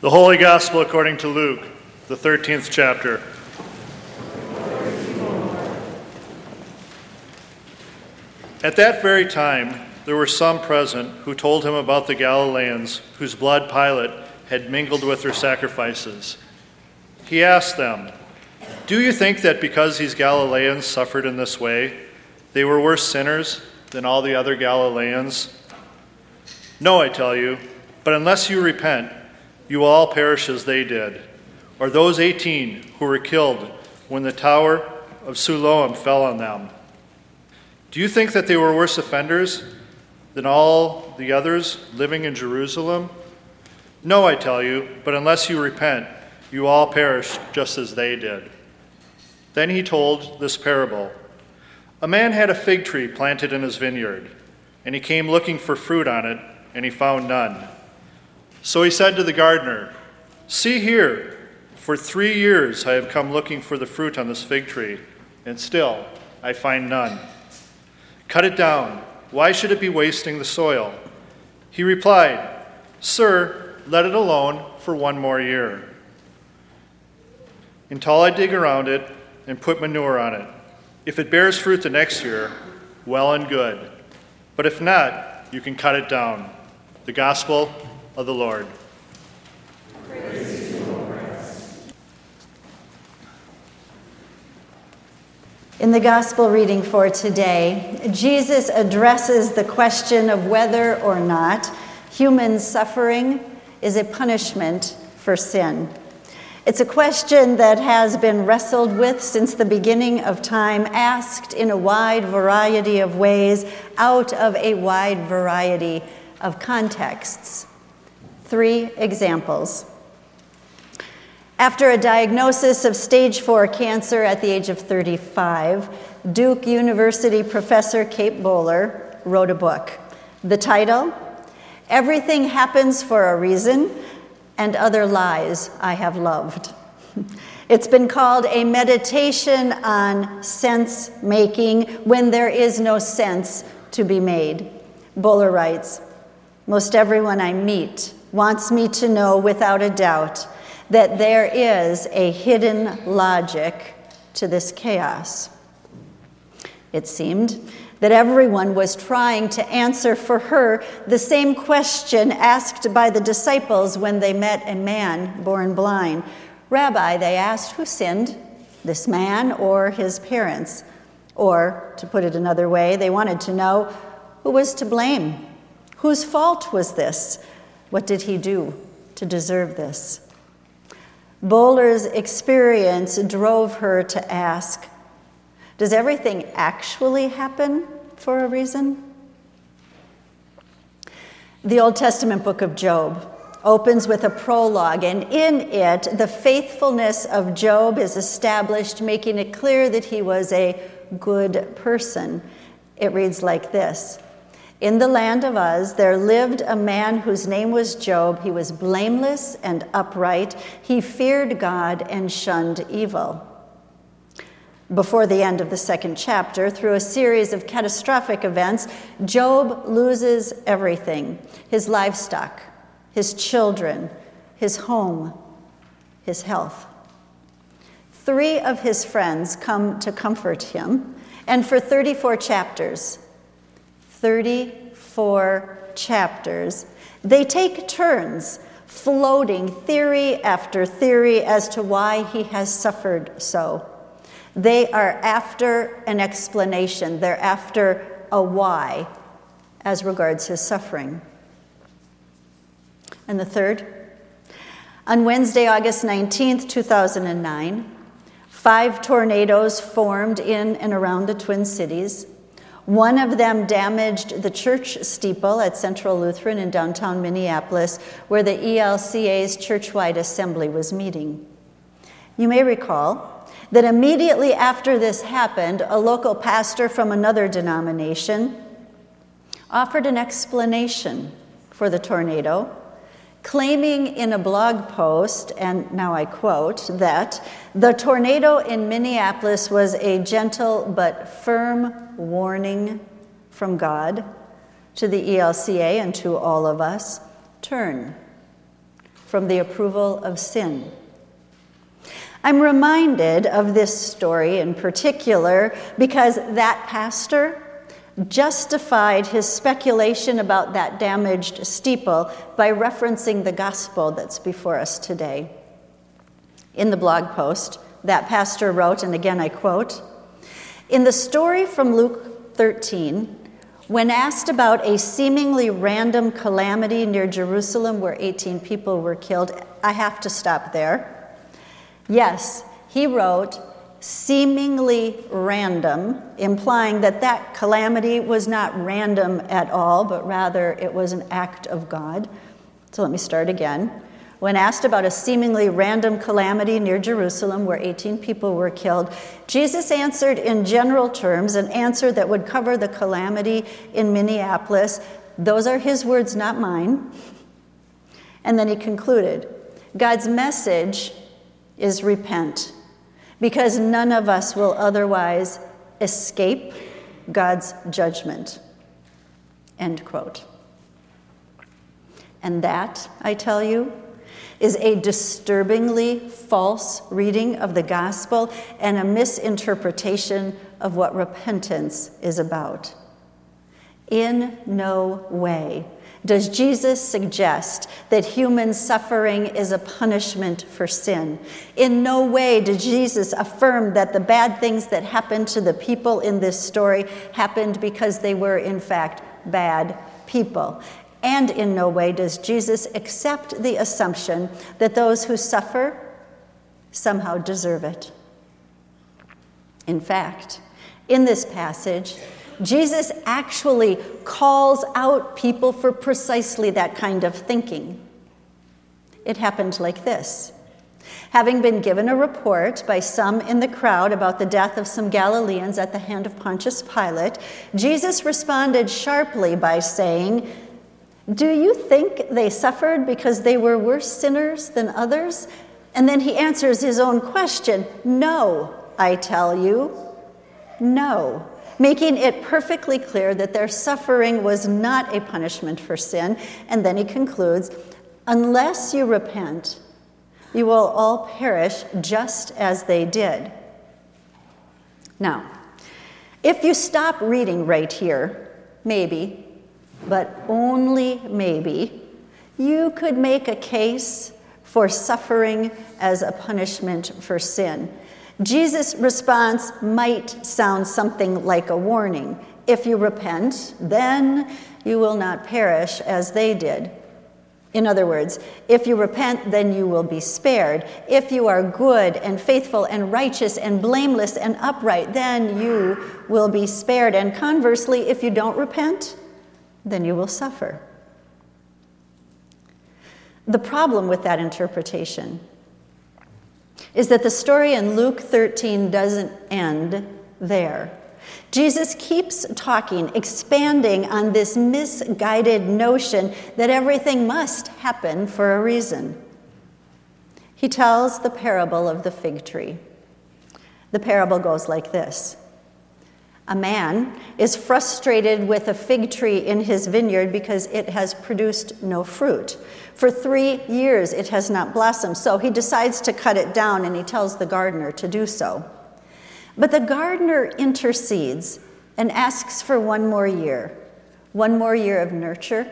The Holy Gospel according to Luke, the 13th chapter. At that very time, there were some present who told him about the Galileans whose blood Pilate had mingled with their sacrifices. He asked them, Do you think that because these Galileans suffered in this way, they were worse sinners than all the other Galileans? No, I tell you, but unless you repent, you all perish as they did. Or those 18 who were killed when the tower of Siloam fell on them. Do you think that they were worse offenders than all the others living in Jerusalem? No, I tell you, but unless you repent, you all perish just as they did. Then he told this parable A man had a fig tree planted in his vineyard, and he came looking for fruit on it, and he found none. So he said to the gardener, See here, for three years I have come looking for the fruit on this fig tree, and still I find none. Cut it down. Why should it be wasting the soil? He replied, Sir, let it alone for one more year. Until I dig around it and put manure on it. If it bears fruit the next year, well and good. But if not, you can cut it down. The Gospel of the Lord. In the gospel reading for today, Jesus addresses the question of whether or not human suffering is a punishment for sin. It's a question that has been wrestled with since the beginning of time, asked in a wide variety of ways, out of a wide variety of contexts. Three examples. After a diagnosis of stage four cancer at the age of 35, Duke University professor Kate Bowler wrote a book. The title Everything Happens for a Reason and Other Lies I Have Loved. It's been called a meditation on sense making when there is no sense to be made. Bowler writes Most everyone I meet wants me to know without a doubt that there is a hidden logic to this chaos. It seemed that everyone was trying to answer for her the same question asked by the disciples when they met a man born blind. Rabbi, they asked, who sinned, this man or his parents? Or, to put it another way, they wanted to know who was to blame? Whose fault was this? What did he do to deserve this? Bowler's experience drove her to ask Does everything actually happen for a reason? The Old Testament book of Job opens with a prologue, and in it, the faithfulness of Job is established, making it clear that he was a good person. It reads like this in the land of Uz, there lived a man whose name was Job. He was blameless and upright. He feared God and shunned evil. Before the end of the second chapter, through a series of catastrophic events, Job loses everything his livestock, his children, his home, his health. Three of his friends come to comfort him, and for 34 chapters, 34 chapters. They take turns floating theory after theory as to why he has suffered so. They are after an explanation, they're after a why as regards his suffering. And the third, on Wednesday, August 19th, 2009, five tornadoes formed in and around the Twin Cities. One of them damaged the church steeple at Central Lutheran in downtown Minneapolis, where the ELCA's churchwide assembly was meeting. You may recall that immediately after this happened, a local pastor from another denomination offered an explanation for the tornado claiming in a blog post, and now I quote, that the tornado in Minneapolis was a gentle but firm warning from God to the ELCA and to all of us turn. from the approval of sin. I'm reminded of this story in particular because that pastor justified his speculation about that damaged steeple by referencing the gospel that's before us today. In the blog post, that pastor wrote, and again I quote In the story from Luke 13, when asked about a seemingly random calamity near Jerusalem where 18 people were killed, I have to stop there. Yes, he wrote, seemingly random, implying that that calamity was not random at all, but rather it was an act of God. So let me start again. When asked about a seemingly random calamity near Jerusalem where 18 people were killed, Jesus answered in general terms, an answer that would cover the calamity in Minneapolis. Those are his words, not mine. And then he concluded God's message is repent, because none of us will otherwise escape God's judgment. End quote. And that, I tell you, is a disturbingly false reading of the gospel and a misinterpretation of what repentance is about. In no way does Jesus suggest that human suffering is a punishment for sin. In no way did Jesus affirm that the bad things that happened to the people in this story happened because they were, in fact, bad people. And in no way does Jesus accept the assumption that those who suffer somehow deserve it. In fact, in this passage, Jesus actually calls out people for precisely that kind of thinking. It happened like this. Having been given a report by some in the crowd about the death of some Galileans at the hand of Pontius Pilate, Jesus responded sharply by saying, do you think they suffered because they were worse sinners than others? And then he answers his own question No, I tell you, no. Making it perfectly clear that their suffering was not a punishment for sin. And then he concludes Unless you repent, you will all perish just as they did. Now, if you stop reading right here, maybe but only maybe, you could make a case for suffering as a punishment for sin. Jesus' response might sound something like a warning. If you repent, then you will not perish as they did. In other words, if you repent, then you will be spared. If you are good and faithful and righteous and blameless and upright, then you will be spared. And conversely, if you don't repent, then you will suffer. The problem with that interpretation is that the story in Luke 13 doesn't end there. Jesus keeps talking, expanding on this misguided notion that everything must happen for a reason. He tells the parable of the fig tree. The parable goes like this a man is frustrated with a fig tree in his vineyard because it has produced no fruit. For three years it has not blossomed, so he decides to cut it down and he tells the gardener to do so. But the gardener intercedes and asks for one more year. One more year of nurture,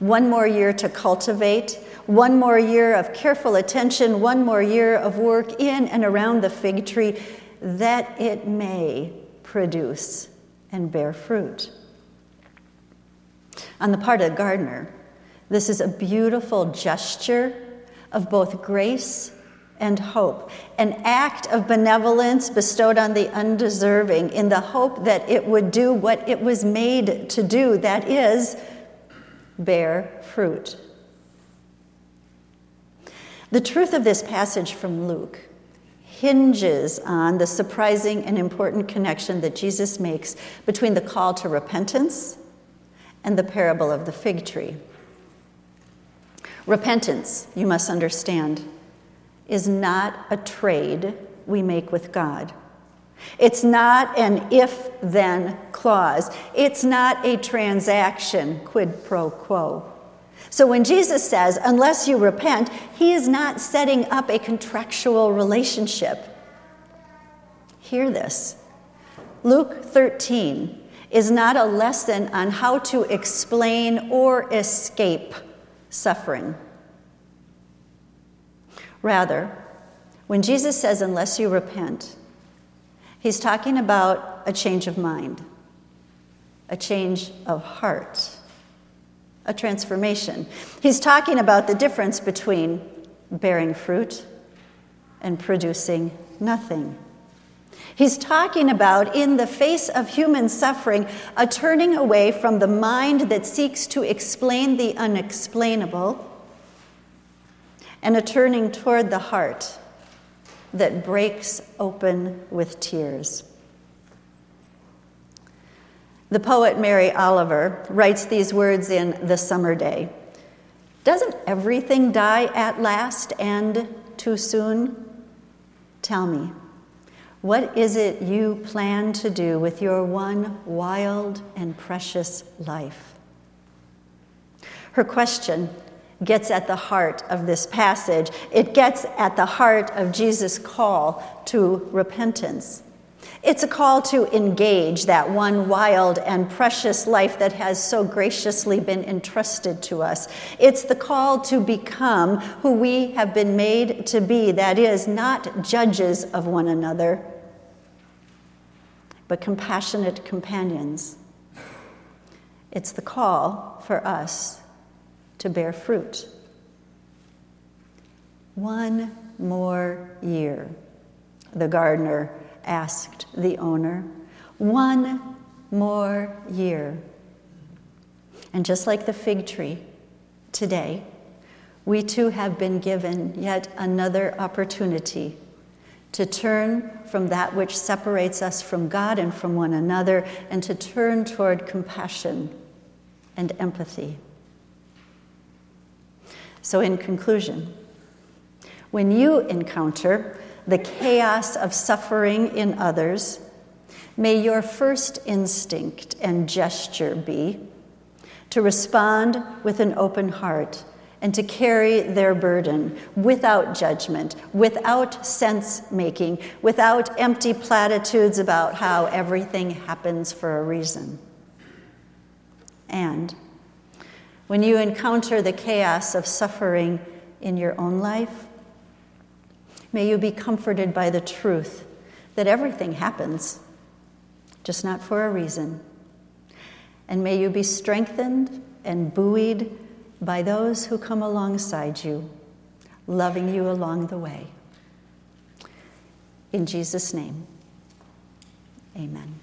one more year to cultivate, one more year of careful attention, one more year of work in and around the fig tree that it may produce and bear fruit. On the part of the gardener, this is a beautiful gesture of both grace and hope, an act of benevolence bestowed on the undeserving in the hope that it would do what it was made to do that is, bear fruit. The truth of this passage from Luke hinges on the surprising and important connection that Jesus makes between the call to repentance and the parable of the fig tree. Repentance, you must understand, is not a trade we make with God. It's not an if then clause. It's not a transaction, quid pro quo. So when Jesus says, unless you repent, he is not setting up a contractual relationship. Hear this. Luke 13 is not a lesson on how to explain or escape suffering. Rather, when Jesus says, unless you repent, he's talking about a change of mind, a change of heart, a transformation. He's talking about the difference between bearing fruit and producing nothing. He's talking about, in the face of human suffering, a turning away from the mind that seeks to explain the unexplainable and a turning toward the heart that breaks open with tears. The poet Mary Oliver writes these words in The Summer Day Doesn't everything die at last and too soon? Tell me, what is it you plan to do with your one wild and precious life? Her question gets at the heart of this passage. It gets at the heart of Jesus' call to repentance. It's a call to engage that one wild and precious life that has so graciously been entrusted to us. It's the call to become who we have been made to be, that is, not judges of one another, but compassionate companions. It's the call for us to bear fruit. One more year, the gardener asked the owner. One more year. And just like the fig tree, today, we too have been given yet another opportunity to turn from that which separates us from God and from one another, and to turn toward compassion and empathy. So, in conclusion, when you encounter the chaos of suffering in others, may your first instinct and gesture be to respond with an open heart and to carry their burden without judgment, without sense making, without empty platitudes about how everything happens for a reason. And when you encounter the chaos of suffering in your own life, may you be comforted by the truth that everything happens, just not for a reason. And may you be strengthened and buoyed by those who come alongside you, loving you along the way. In Jesus' name, amen.